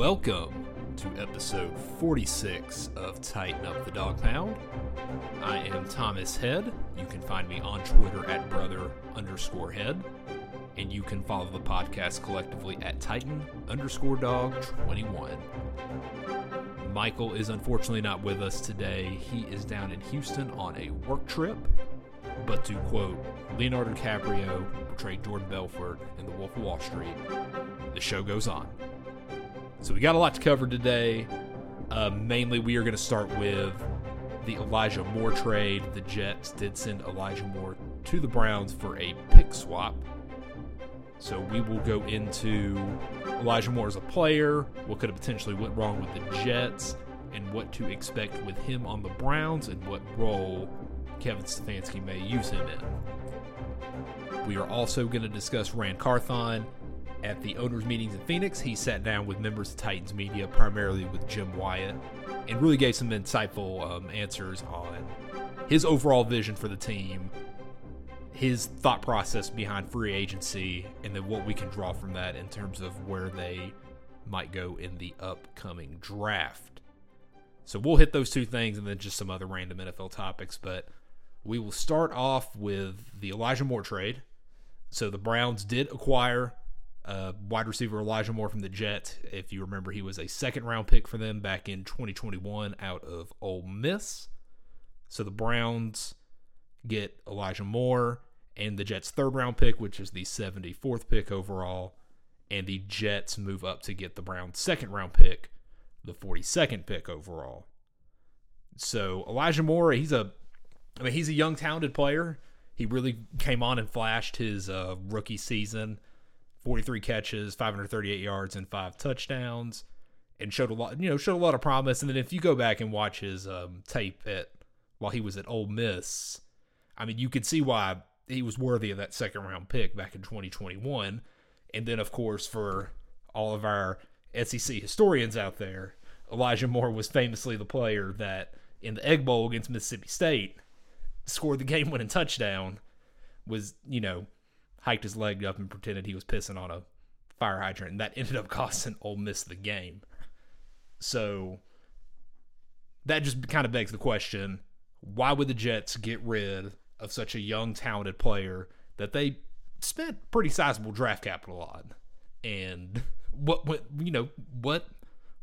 Welcome to episode 46 of Tighten Up the Dog Pound. I am Thomas Head. You can find me on Twitter at brother underscore head. And you can follow the podcast collectively at Titan underscore dog 21. Michael is unfortunately not with us today. He is down in Houston on a work trip. But to quote Leonardo DiCaprio, portrayed Jordan Belfort in The Wolf of Wall Street, the show goes on. So we got a lot to cover today. Uh, mainly, we are going to start with the Elijah Moore trade. The Jets did send Elijah Moore to the Browns for a pick swap. So we will go into Elijah Moore as a player, what could have potentially went wrong with the Jets, and what to expect with him on the Browns, and what role Kevin Stefanski may use him in. We are also going to discuss Ran Carthon at the owners' meetings in Phoenix. He sat down with members of Titans media, primarily with Jim Wyatt, and really gave some insightful um, answers on his overall vision for the team, his thought process behind free agency, and then what we can draw from that in terms of where they might go in the upcoming draft. So we'll hit those two things and then just some other random NFL topics, but we will start off with the Elijah Moore trade. So the Browns did acquire uh, wide receiver Elijah Moore from the Jets. If you remember, he was a second round pick for them back in 2021 out of Ole Miss. So the Browns get Elijah Moore and the Jets' third round pick, which is the 74th pick overall. And the Jets move up to get the Browns' second round pick, the 42nd pick overall. So Elijah Moore, he's a, I mean, he's a young, talented player. He really came on and flashed his uh, rookie season 43 catches, 538 yards, and five touchdowns, and showed a lot. You know, showed a lot of promise. And then if you go back and watch his um, tape at while he was at Ole Miss, I mean, you could see why he was worthy of that second round pick back in 2021. And then, of course, for all of our SEC historians out there, Elijah Moore was famously the player that in the Egg Bowl against Mississippi State scored the game winning touchdown. Was you know hiked his leg up and pretended he was pissing on a fire hydrant, and that ended up costing Ole Miss the game. So that just kind of begs the question: Why would the Jets get rid of such a young, talented player that they spent pretty sizable draft capital on? And what went, you know, what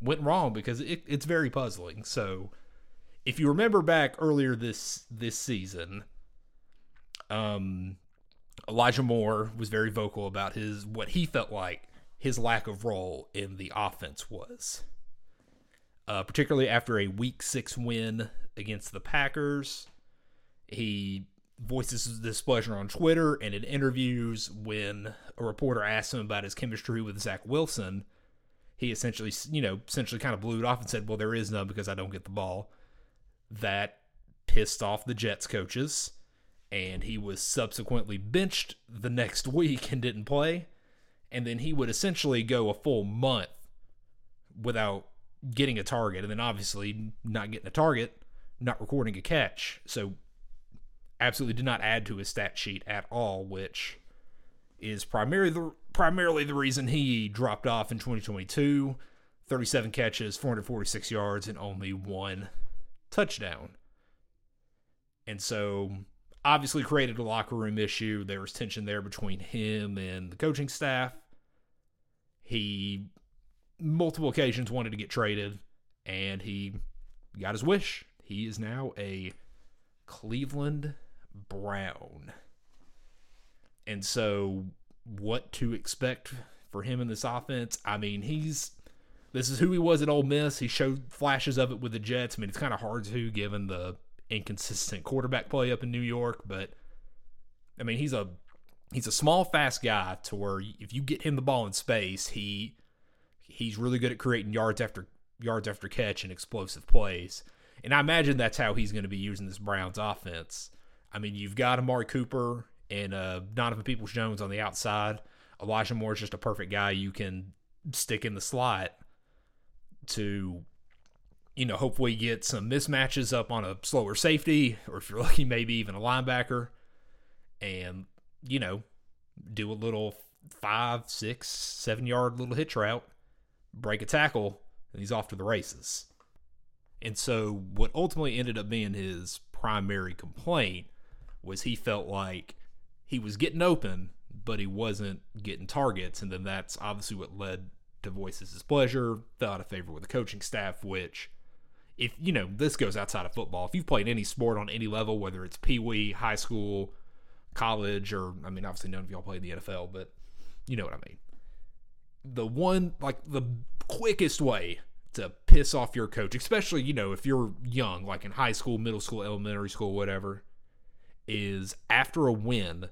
went wrong? Because it, it's very puzzling. So, if you remember back earlier this this season, um, Elijah Moore was very vocal about his what he felt like his lack of role in the offense was. Uh, particularly after a week six win against the Packers. He voices his displeasure on Twitter and in interviews when a reporter asked him about his chemistry with Zach Wilson. He essentially, you know, essentially kind of blew it off and said, Well, there is none because I don't get the ball. That pissed off the Jets coaches and he was subsequently benched the next week and didn't play. And then he would essentially go a full month without getting a target, and then obviously not getting a target, not recording a catch. So, absolutely did not add to his stat sheet at all, which is primarily the primarily the reason he dropped off in 2022. 37 catches, 446 yards, and only one touchdown. And so obviously created a locker room issue. There was tension there between him and the coaching staff. He multiple occasions wanted to get traded and he got his wish. He is now a Cleveland Brown. And so what to expect for him in this offense? I mean, he's this is who he was at Ole Miss. He showed flashes of it with the Jets. I mean, it's kind of hard to given the inconsistent quarterback play up in New York, but I mean he's a he's a small, fast guy to where if you get him the ball in space, he he's really good at creating yards after yards after catch and explosive plays. And I imagine that's how he's going to be using this Browns offense. I mean, you've got Amari Cooper and uh, Donovan Peoples Jones on the outside. Elijah Moore is just a perfect guy you can stick in the slot to you know, hopefully get some mismatches up on a slower safety, or if you're lucky, maybe even a linebacker, and you know, do a little five, six, seven yard little hitch route break a tackle, and he's off to the races. And so, what ultimately ended up being his primary complaint was he felt like he was getting open, but he wasn't getting targets. And then that's obviously what led to voices displeasure, fell out of favor with the coaching staff, which, if you know, this goes outside of football. If you've played any sport on any level, whether it's pee wee, high school, college, or I mean, obviously none of y'all played the NFL, but you know what I mean. The one, like, the quickest way to piss off your coach, especially, you know, if you're young, like in high school, middle school, elementary school, whatever, is after a win,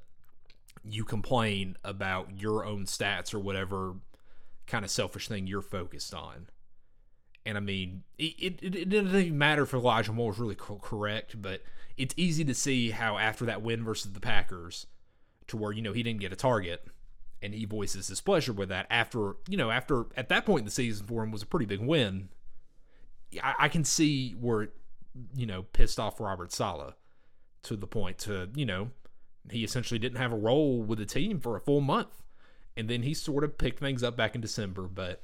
you complain about your own stats or whatever kind of selfish thing you're focused on. And I mean, it, it, it doesn't even matter if Elijah Moore is really correct, but it's easy to see how after that win versus the Packers, to where, you know, he didn't get a target and he voices displeasure with that after, you know, after at that point in the season for him was a pretty big win. I, I can see where, it, you know, pissed off Robert Saleh to the point to, you know, he essentially didn't have a role with the team for a full month. And then he sort of picked things up back in December. But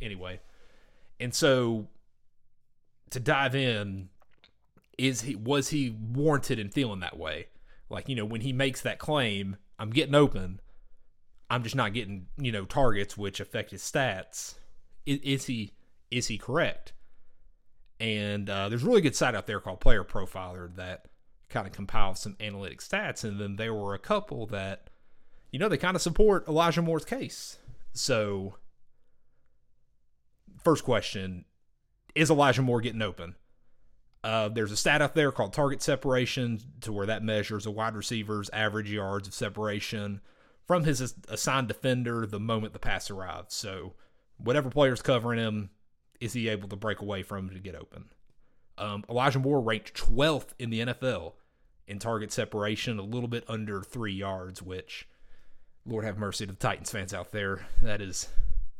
anyway. And so to dive in, is he was he warranted in feeling that way? Like, you know, when he makes that claim, I'm getting open, I'm just not getting, you know, targets which affect his stats. Is, is he is he correct? And uh, there's a really good site out there called Player Profiler that kind of compiles some analytic stats, and then there were a couple that, you know, they kind of support Elijah Moore's case. So, first question is Elijah Moore getting open? Uh, there's a stat out there called target separation, to where that measures a wide receiver's average yards of separation from his assigned defender the moment the pass arrives. So, whatever player's covering him, is he able to break away from him to get open? Um, Elijah Moore ranked 12th in the NFL in target separation, a little bit under three yards, which, Lord have mercy to the Titans fans out there. That is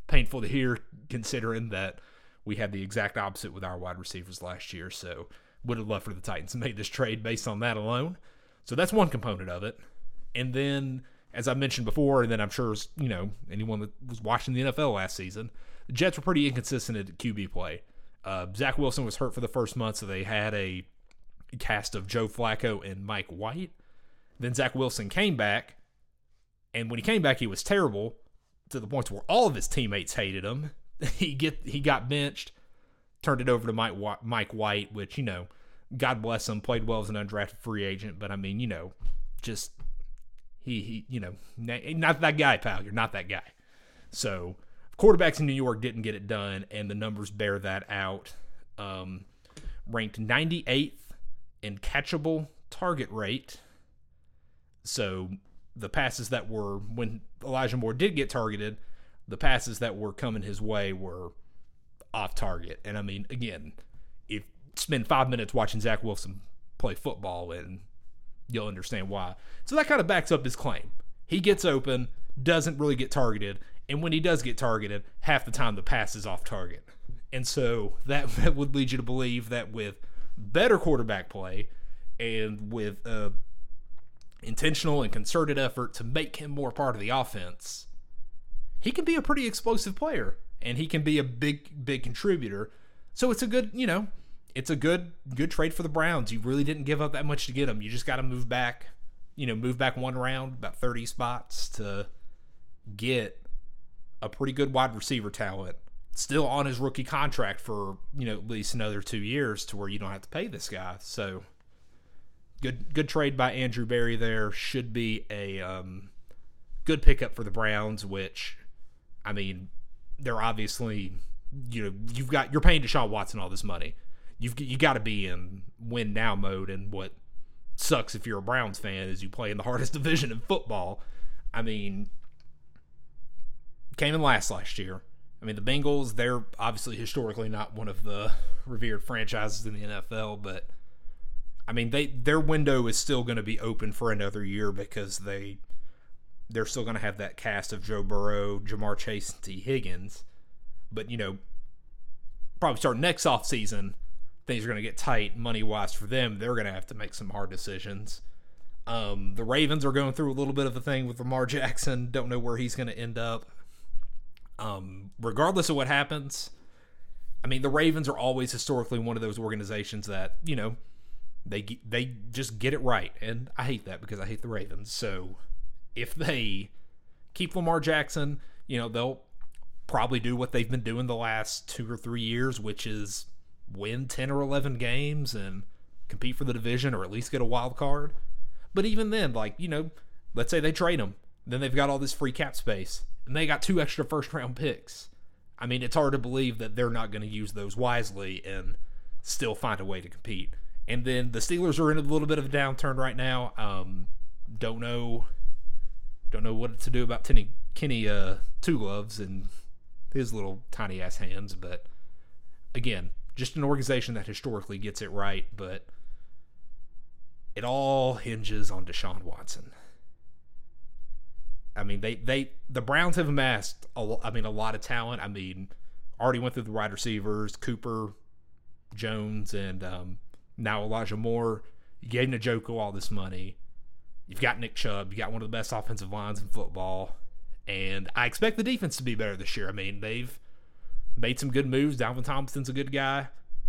painful to hear, considering that we had the exact opposite with our wide receivers last year. So, would have loved for the Titans to make this trade based on that alone. So, that's one component of it. And then, as I mentioned before, and then I'm sure, you know, anyone that was watching the NFL last season, the Jets were pretty inconsistent at QB play. Uh, Zach Wilson was hurt for the first month, so they had a cast of Joe Flacco and Mike White. Then Zach Wilson came back, and when he came back, he was terrible to the point where all of his teammates hated him. he get he got benched, turned it over to Mike Mike White, which you know, God bless him, played well as an undrafted free agent, but I mean, you know, just he he you know, not that guy, pal. You're not that guy. So quarterbacks in New York didn't get it done, and the numbers bear that out. Um, ranked 98th in catchable target rate. So the passes that were when Elijah Moore did get targeted, the passes that were coming his way were off target. And I mean, again, if spend five minutes watching Zach Wilson play football, and you'll understand why. So that kind of backs up his claim. He gets open, doesn't really get targeted, and when he does get targeted, half the time the pass is off target. And so that, that would lead you to believe that with better quarterback play and with a intentional and concerted effort to make him more part of the offense, he can be a pretty explosive player and he can be a big big contributor. So it's a good, you know, it's a good good trade for the Browns. You really didn't give up that much to get him. You just got to move back, you know, move back one round, about 30 spots to get a pretty good wide receiver talent still on his rookie contract for you know at least another two years to where you don't have to pay this guy so good good trade by andrew berry there. Should be a um, good pickup for the browns which i mean they're obviously you know you've got you're paying deshaun watson all this money. You've you got to be in win now mode and what sucks if you're a browns fan is you play in the hardest division in football. I mean came in last last year. I mean, the Bengals, they're obviously historically not one of the revered franchises in the NFL, but I mean, they their window is still going to be open for another year because they they're still going to have that cast of Joe Burrow, Ja'Marr Chase, and Tee Higgins. But, you know, probably start next off season, things are going to get tight money wise for them. They're going to have to make some hard decisions. Um, the Ravens are going through a little bit of a thing with Lamar Jackson. Don't know where he's going to end up. Um, regardless of what happens, I mean, the Ravens are always historically one of those organizations that you know they they just get it right, and I hate that because I hate the Ravens. So if they keep Lamar Jackson, you know they'll probably do what they've been doing the last two or three years, which is win ten or eleven games and compete for the division or at least get a wild card. But even then, like you know, let's say they trade him, then they've got all this free cap space, and they got two extra first round picks. I mean, it's hard to believe that they're not going to use those wisely and still find a way to compete. And then the Steelers are in a little bit of a downturn right now. Um, don't know, don't know what to do about Kenny, Kenny uh, Two Gloves and his little tiny ass hands. But again, just an organization that historically gets it right, but it all hinges on Deshaun Watson. I mean, they they the Browns have amassed a, I mean a lot of talent. I mean, already went through the wide receivers, Cooper, Jones, and um, now Elijah Moore. You gave Njoku all this money. You've got Nick Chubb. You got one of the best offensive lines in football, and I expect the defense to be better this year. I mean, they've made some good moves. Dalvin Thompson's a good guy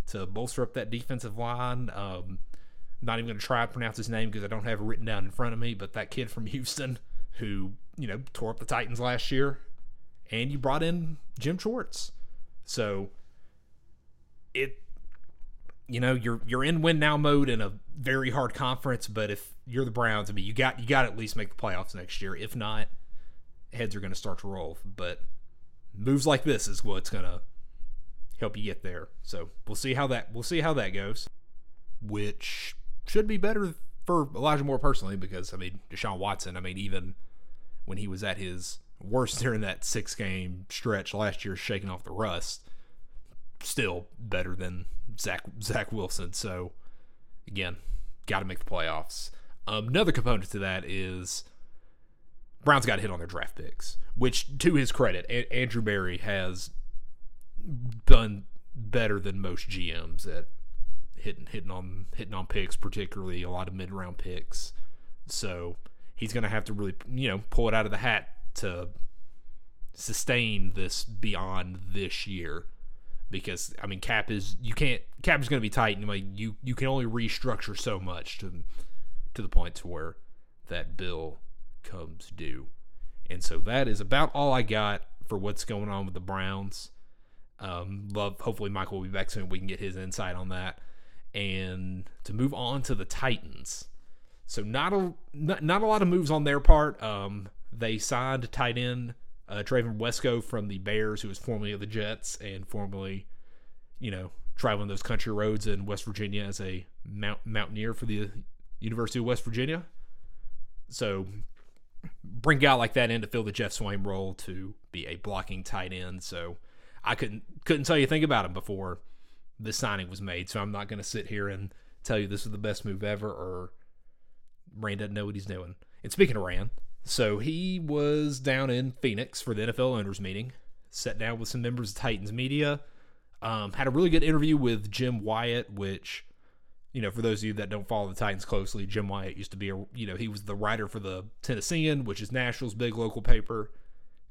to bolster up that defensive line. Um, not even going to try to pronounce his name because I don't have it written down in front of me. But that kid from Houston who you know tore up the Titans last year, and you brought in Jim Schwartz, so it you know you're you're in win now mode in a very hard conference. But if you're the Browns, I mean you got you got to at least make the playoffs next year. If not, heads are going to start to roll. But moves like this is what's going to help you get there. So we'll see how that we'll see how that goes, which should be better for Elijah Moore personally because I mean Deshaun Watson. I mean even when he was at his worst during that six game stretch last year, shaking off the rust, still better than Zach Zach Wilson. So again, got to make the playoffs. Um, another component to that is Browns got hit on their draft picks, which to his credit, a- Andrew Berry has done better than most GMs at hitting hitting on hitting on picks, particularly a lot of mid round picks. So he's going to have to really, you know, pull it out of the hat to sustain this beyond this year. Because I mean, cap is you can't cap is going to be tight, and like you you can only restructure so much to to the point to where that bill comes due. And so that is about all I got for what's going on with the Browns. Um, love. Hopefully, Michael will be back soon. We can get his insight on that. And to move on to the Titans. So not a not, not a lot of moves on their part. Um, they signed tight end uh, Wesco from the Bears, who was formerly of the Jets and formerly, you know, traveling those country roads in West Virginia as a mount, mountaineer for the University of West Virginia. So bring a guy like that in to fill the Geoff Swaim role to be a blocking tight end. So I couldn't couldn't tell you a thing about him before this signing was made. So I'm not going to sit here and tell you this is the best move ever or Ran doesn't know what he's doing. And speaking of Ran, so he was down in Phoenix for the NFL owners meeting, sat down with some members of Titans media, um, had a really good interview with Jim Wyatt, which, you know, for those of you that don't follow the Titans closely, Jim Wyatt used to be a, you know, he was the writer for the Tennessean, which is Nashville's big local paper,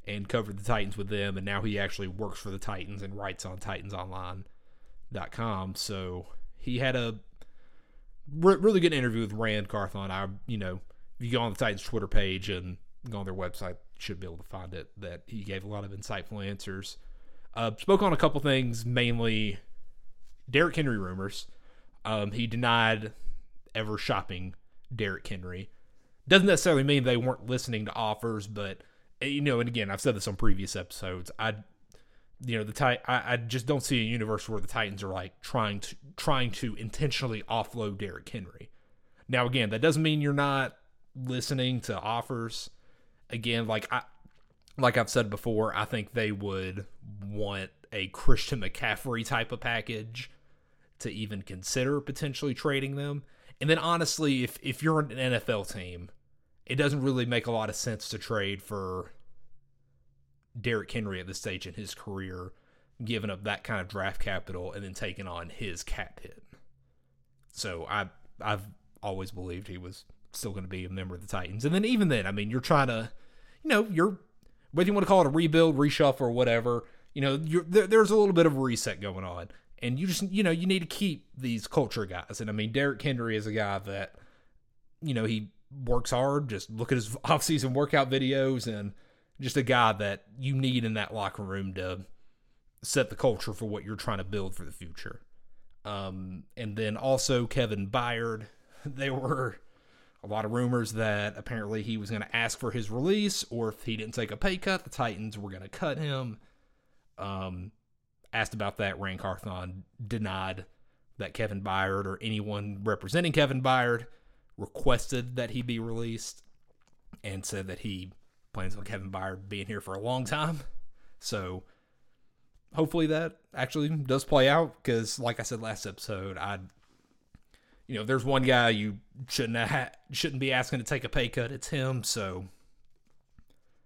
and covered the Titans with them, and now he actually works for the Titans and writes on TitansOnline.com. So he had a re- really good interview with Ran Carthon. I, you know, you go on the Titans Twitter page and go on their website, you should be able to find it. That he gave a lot of insightful answers. Uh, spoke on a couple things, mainly Derrick Henry rumors. Um, he denied ever shopping Derrick Henry. Doesn't necessarily mean they weren't listening to offers, but eh, you know, and again, I've said this on previous episodes. I you know the tit- I, I just don't see a universe where the Titans are like trying to trying to intentionally offload Derrick Henry. Now again, that doesn't mean you're not listening to offers. Again, like I like I've said before, I think they would want a Christian McCaffrey type of package to even consider potentially trading them. And then honestly, if if you're an NFL team, it doesn't really make a lot of sense to trade for Derrick Henry at this stage in his career, giving up that kind of draft capital and then taking on his cap hit. So I I've always believed he was still going to be a member of the Titans. And then even then, I mean, you're trying to, you know, you're whether you want to call it a rebuild, reshuffle, or whatever, you know, there, there's a little bit of reset going on. And you just, you know, you need to keep these culture guys. And I mean, Derrick Henry is a guy that, you know, he works hard. Just look at his off-season workout videos and just a guy that you need in that locker room to set the culture for what you're trying to build for the future. Um, and then also Kevin Byard. They were a lot of rumors that apparently he was going to ask for his release, or if he didn't take a pay cut, the Titans were going to cut him. Um, asked about that, Ran Carthon denied that Kevin Byard or anyone representing Kevin Byard requested that he be released and said that he plans on Kevin Byard being here for a long time. So hopefully that actually does play out because, like I said last episode, I, you know, there's one guy you shouldn't ha- shouldn't be asking to take a pay cut. It's him. So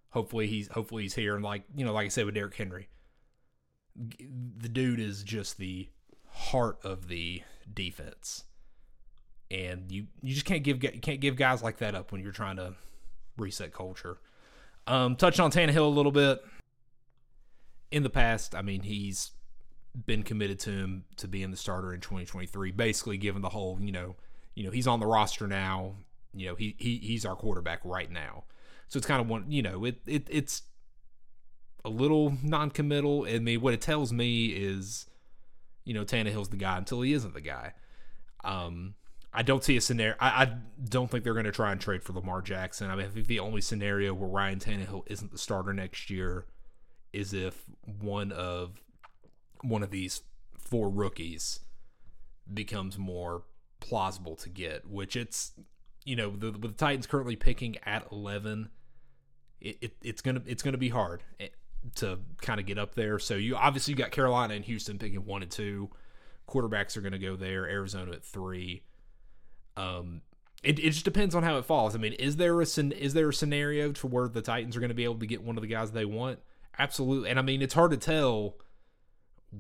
hopefully he's hopefully he's here. And like you know, like I said with Derrick Henry, the dude is just the heart of the defense, and you you just can't give you can't give guys like that up when you're trying to reset culture. Um, touched on Tannehill a little bit in the past. I mean, he's been committed to him to being the starter in 2023. Basically, given the whole you know you know he's on the roster now. You know he he he's our quarterback right now. So it's kind of one you know it it it's a little non-committal. I mean, what it tells me is, you know, Tannehill's the guy until he isn't the guy. Um, I don't see a scenario. I, I don't think they're going to try and trade for Lamar Jackson. I mean, I think the only scenario where Ryan Tannehill isn't the starter next year is if one of one of these four rookies becomes more plausible to get. Which it's you know the, with the Titans currently picking at eleven, it, it it's gonna it's gonna be hard to kind of get up there. So you obviously you got Carolina and Houston picking one and two. Quarterbacks are to go there. Arizona at three. Um, it, it just depends on how it falls. I mean, is there a is there a scenario to where the Titans are going to be able to get one of the guys they want? Absolutely. And I mean, it's hard to tell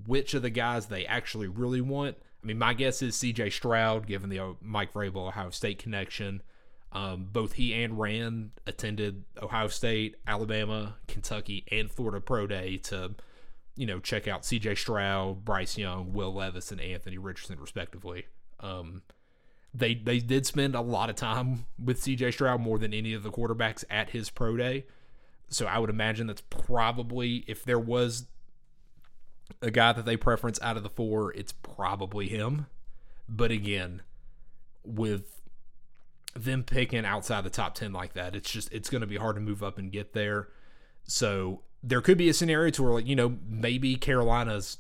which of the guys they actually really want. I mean, my guess is C.J. Stroud, given the uh, Mike Vrabel Ohio State connection. Um, both he and Ran attended Ohio State, Alabama, Kentucky, and Florida Pro Day to, you know, check out C.J. Stroud, Bryce Young, Will Levis, and Anthony Richardson, respectively. Um, they they did spend a lot of time with C.J. Stroud more than any of the quarterbacks at his pro day. So I would imagine that's probably if there was a guy that they preference out of the four, it's probably him. But again, with them picking outside the top 10 like that, it's just it's going to be hard to move up and get there. So there could be a scenario to where like, you know, maybe Carolina's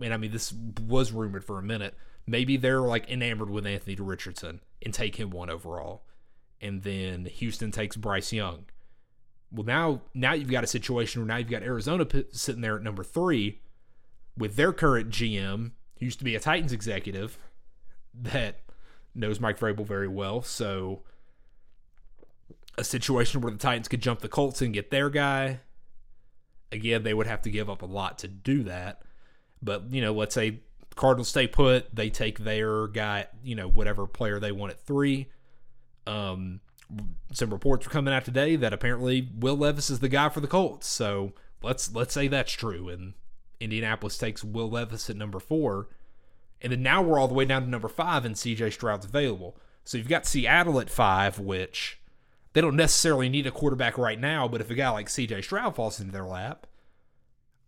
and I mean this was rumored for a minute. Maybe they're like enamored with Anthony Richardson and take him one overall. And then Houston takes Bryce Young. Well, now now you've got a situation where now you've got Arizona sitting there at number 3 with their current GM, who used to be a Titans executive that knows Mike Vrabel very well. So a situation where the Titans could jump the Colts and get their guy. Again, they would have to give up a lot to do that. But, you know, let's say Cardinals stay put, they take their guy, you know, whatever player they want at three. Um, some reports are coming out today that apparently Will Levis is the guy for the Colts. So let's let's say that's true, and Indianapolis takes Will Levis at number four. And then now we're all the way down to number five, and CJ Stroud's available. So you've got Seattle at five, which they don't necessarily need a quarterback right now, but if a guy like CJ Stroud falls into their lap,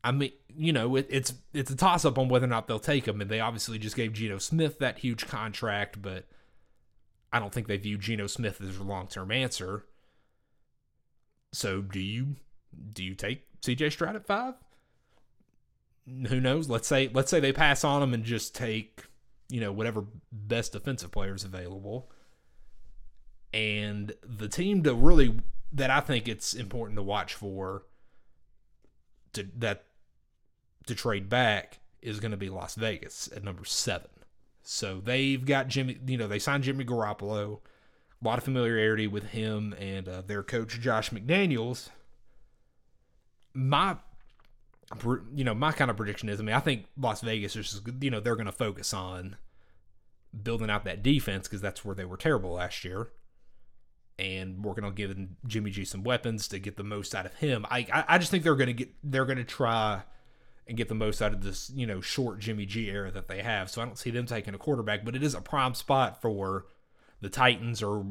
I mean, you know, it, it's it's a toss up on whether or not they'll take him. And they obviously just gave Geno Smith that huge contract, but I don't think they view Geno Smith as a long term answer. So do you do you take CJ Stroud at five? Who knows? Let's say let's say they pass on him and just take you know whatever best defensive players available. And the team to really that I think it's important to watch for to that to trade back is going to be Las Vegas at number seven. So they've got Jimmy, you know, they signed Jimmy Garoppolo, a lot of familiarity with him and uh, their coach Josh McDaniels. My you know, my kind of prediction is, I mean, I think Las Vegas is, you know, they're going to focus on building out that defense because that's where they were terrible last year. and working on giving Jimmy G some weapons to get the most out of him. I I, I just think they're gonna get they're gonna try and get the most out of this you know short Jimmy G era that they have. So I don't see them taking a quarterback, but it is a prime spot for the Titans or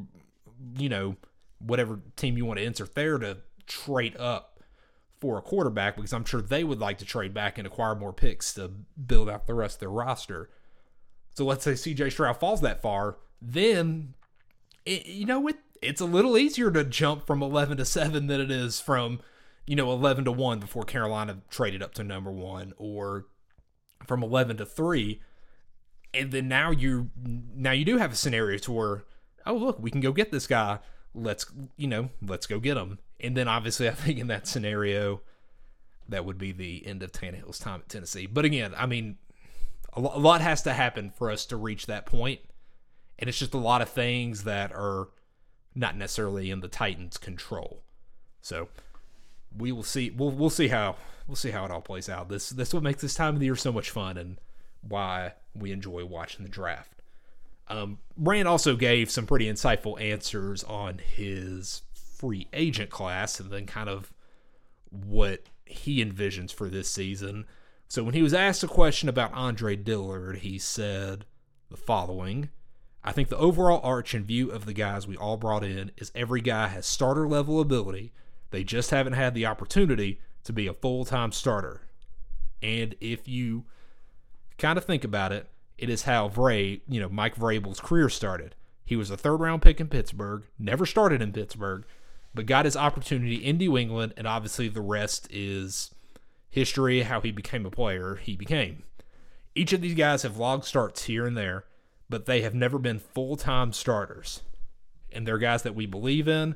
you know whatever team you want to insert there to trade up for a quarterback because I'm sure they would like to trade back and acquire more picks to build out the rest of their roster. So let's say CJ Stroud falls that far, then it, you know it it's a little easier to jump from 11 to 7 than it is from you know 11 to 1 before Carolina traded up to number 1 or from 11 to 3 and then now you now you do have a scenario to where oh look we can go get this guy let's you know let's go get him and then obviously I think in that scenario that would be the end of Tannehill's time at Tennessee but again I mean a lot has to happen for us to reach that point and it's just a lot of things that are not necessarily in the Titans' control. So we will see. We'll we'll see how we'll see how it all plays out. This this what makes this time of the year so much fun and why we enjoy watching the draft. Um, Ran also gave some pretty insightful answers on his free agent class and then kind of what he envisions for this season. So when he was asked a question about Andre Dillard, he said the following. I think the overall arch and view of the guys we all brought in is every guy has starter level ability. They just haven't had the opportunity to be a full time starter. And if you kind of think about it, it is how Vray, you know, Mike Vrabel's career started. He was a third round pick in Pittsburgh, never started in Pittsburgh, but got his opportunity in New England, and obviously the rest is history, how he became a player he became. Each of these guys have log starts here and there, but they have never been full time starters. And they're guys that we believe in,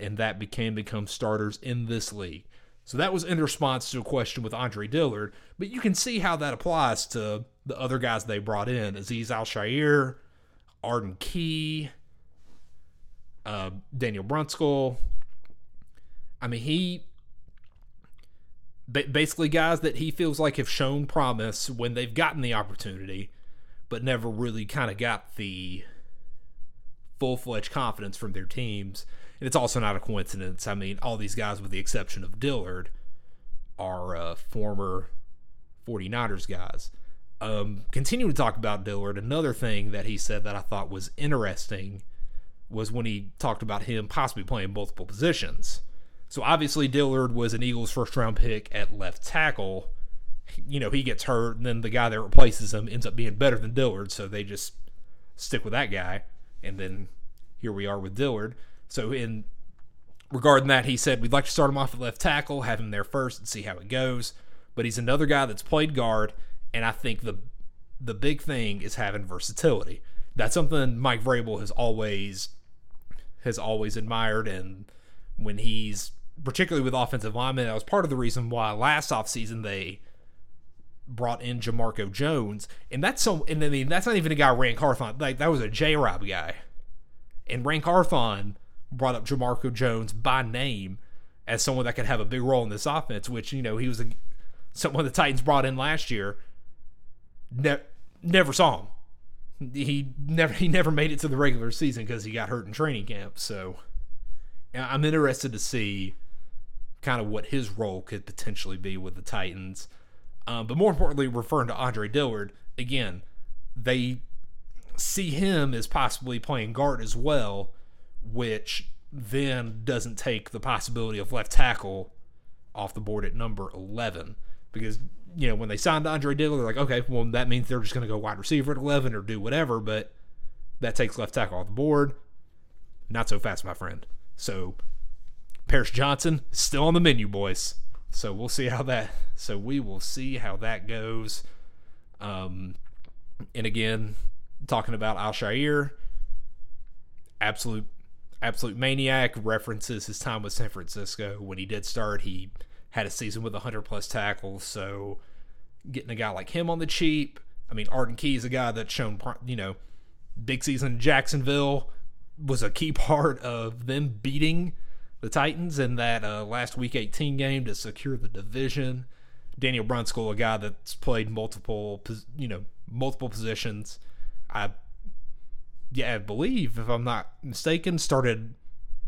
and that became become starters in this league. So that was in response to a question with Andre Dillard, but you can see how that applies to the other guys they brought in Azeez Al-Shaair, Arden Key, uh, Daniel Brunskill. I mean, he basically guys that he feels like have shown promise when they've gotten the opportunity but never really kind of got the full fledged confidence from their teams. And it's also not a coincidence. I mean, all these guys, with the exception of Dillard, are uh, former 49ers guys. Um, continuing to talk about Dillard, another thing that he said that I thought was interesting was when he talked about him possibly playing multiple positions. So obviously, Dillard was an Eagles first round pick at left tackle you know, he gets hurt, and then the guy that replaces him ends up being better than Dillard, so they just stick with that guy. And then here we are with Dillard. So in regarding that, he said we'd like to start him off at left tackle, have him there first, and see how it goes. But he's another guy that's played guard, and I think the the big thing is having versatility. That's something Mike Vrabel has always has always admired, and when he's particularly with offensive linemen, that was part of the reason why last offseason they brought in Jamarco Jones, and that's so. And I mean, that's not even a guy Ran Carthon. Like that was a J Rob guy, and Ran Carthon brought up Jamarco Jones by name as someone that could have a big role in this offense. Which you know he was a, someone the Titans brought in last year. Ne- never saw him. He never he never made it to the regular season because he got hurt in training camp. So I'm interested to see kind of what his role could potentially be with the Titans. Um, but more importantly, referring to Andre Dillard, again, they see him as possibly playing guard as well, which then doesn't take the possibility of left tackle off the board at number 11. Because, you know, when they signed Andre Dillard, they're like, okay, well, that means they're just going to go wide receiver at 11 or do whatever, but that takes left tackle off the board. Not so fast, my friend. So, Paris Johnson still on the menu, boys. So we'll see how that. So we will see how that goes. Um, and again, talking about Al-Shaair, absolute, absolute maniac. References his time with San Francisco when he did start. He had a season with 100 plus tackles. So getting a guy like him on the cheap. I mean, Arden Key is a guy that's shown, you know, big season in Jacksonville was a key part of them beating the Titans in that uh, last Week 18 game to secure the division. Daniel Brunskill, a guy that's played multiple, you know, multiple positions. I, yeah, I believe if I'm not mistaken, started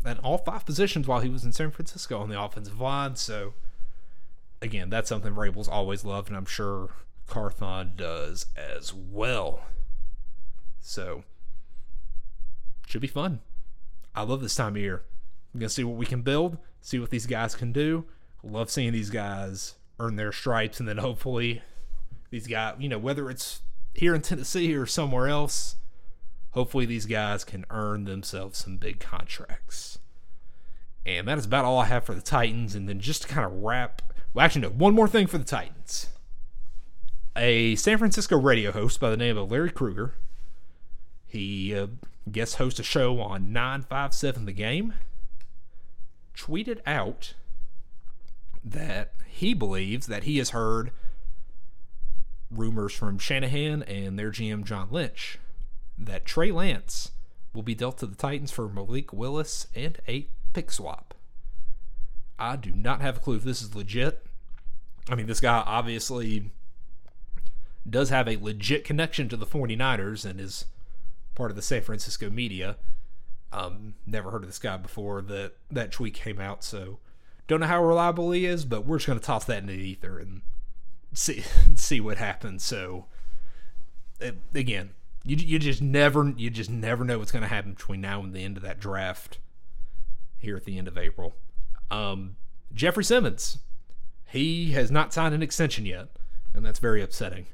at all five positions while he was in San Francisco on the offensive line. So, again, that's something Vrabel's always loved, and I'm sure Carthon does as well. So, should be fun. I love this time of year. I'm going to see what we can build, see what these guys can do. Love seeing these guys earn their stripes, and then hopefully these guys, you know, whether it's here in Tennessee or somewhere else, hopefully these guys can earn themselves some big contracts. And that is about all I have for the Titans. And then just to kind of wrap, well, actually, no, one more thing for the Titans. A San Francisco radio host by the name of Larry Krueger. He uh, guest hosts a show on 957 The Game. Tweeted out that he believes that he has heard rumors from Shanahan and their GM John Lynch that Trey Lance will be dealt to the Titans for Malik Willis and a pick swap. I do not have a clue if this is legit. I mean, this guy obviously does have a legit connection to the 49ers and is part of the San Francisco media. Um, never heard of this guy before that that tweet came out, so don't know how reliable he is, but we're just going to toss that into the ether and see see what happens. So it, again, you you just never you just never know what's going to happen between now and the end of that draft here at the end of April. Um, Jeffrey Simmons, he has not signed an extension yet, and that's very upsetting.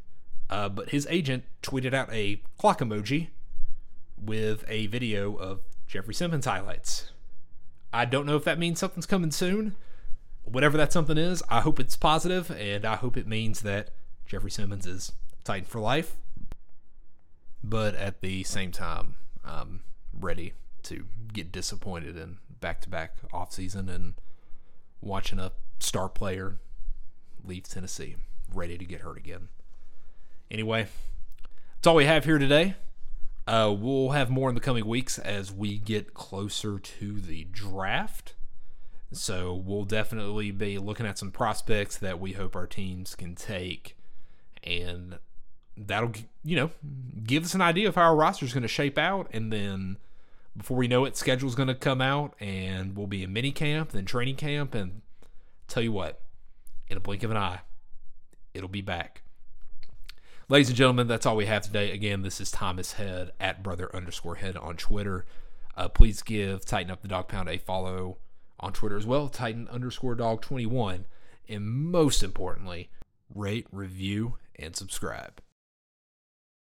Uh, but his agent tweeted out a clock emoji with a video of Jeffrey Simmons highlights. I don't know if that means something's coming soon. Whatever that something is, I hope it's positive, and I hope it means that Jeffrey Simmons is Titan for life. But at the same time, I'm ready to get disappointed in back to back offseason and watching a star player leave Tennessee, ready to get hurt again. Anyway, that's all we have here today. Uh, we'll have more in the coming weeks as we get closer to the draft. So we'll definitely be looking at some prospects that we hope our teams can take, and that'll you know give us an idea of how our roster is going to shape out. And then before we know it, schedule's going to come out, and we'll be in mini camp, then training camp, and tell you what, in a blink of an eye, it'll be back. Ladies and gentlemen, that's all we have today. Again, this is Thomas Head at brother underscore head on Twitter. Uh, please give Tighten Up the Dog Pound a follow on Twitter as well, Titan underscore dog 21. And most importantly, rate, review, and subscribe.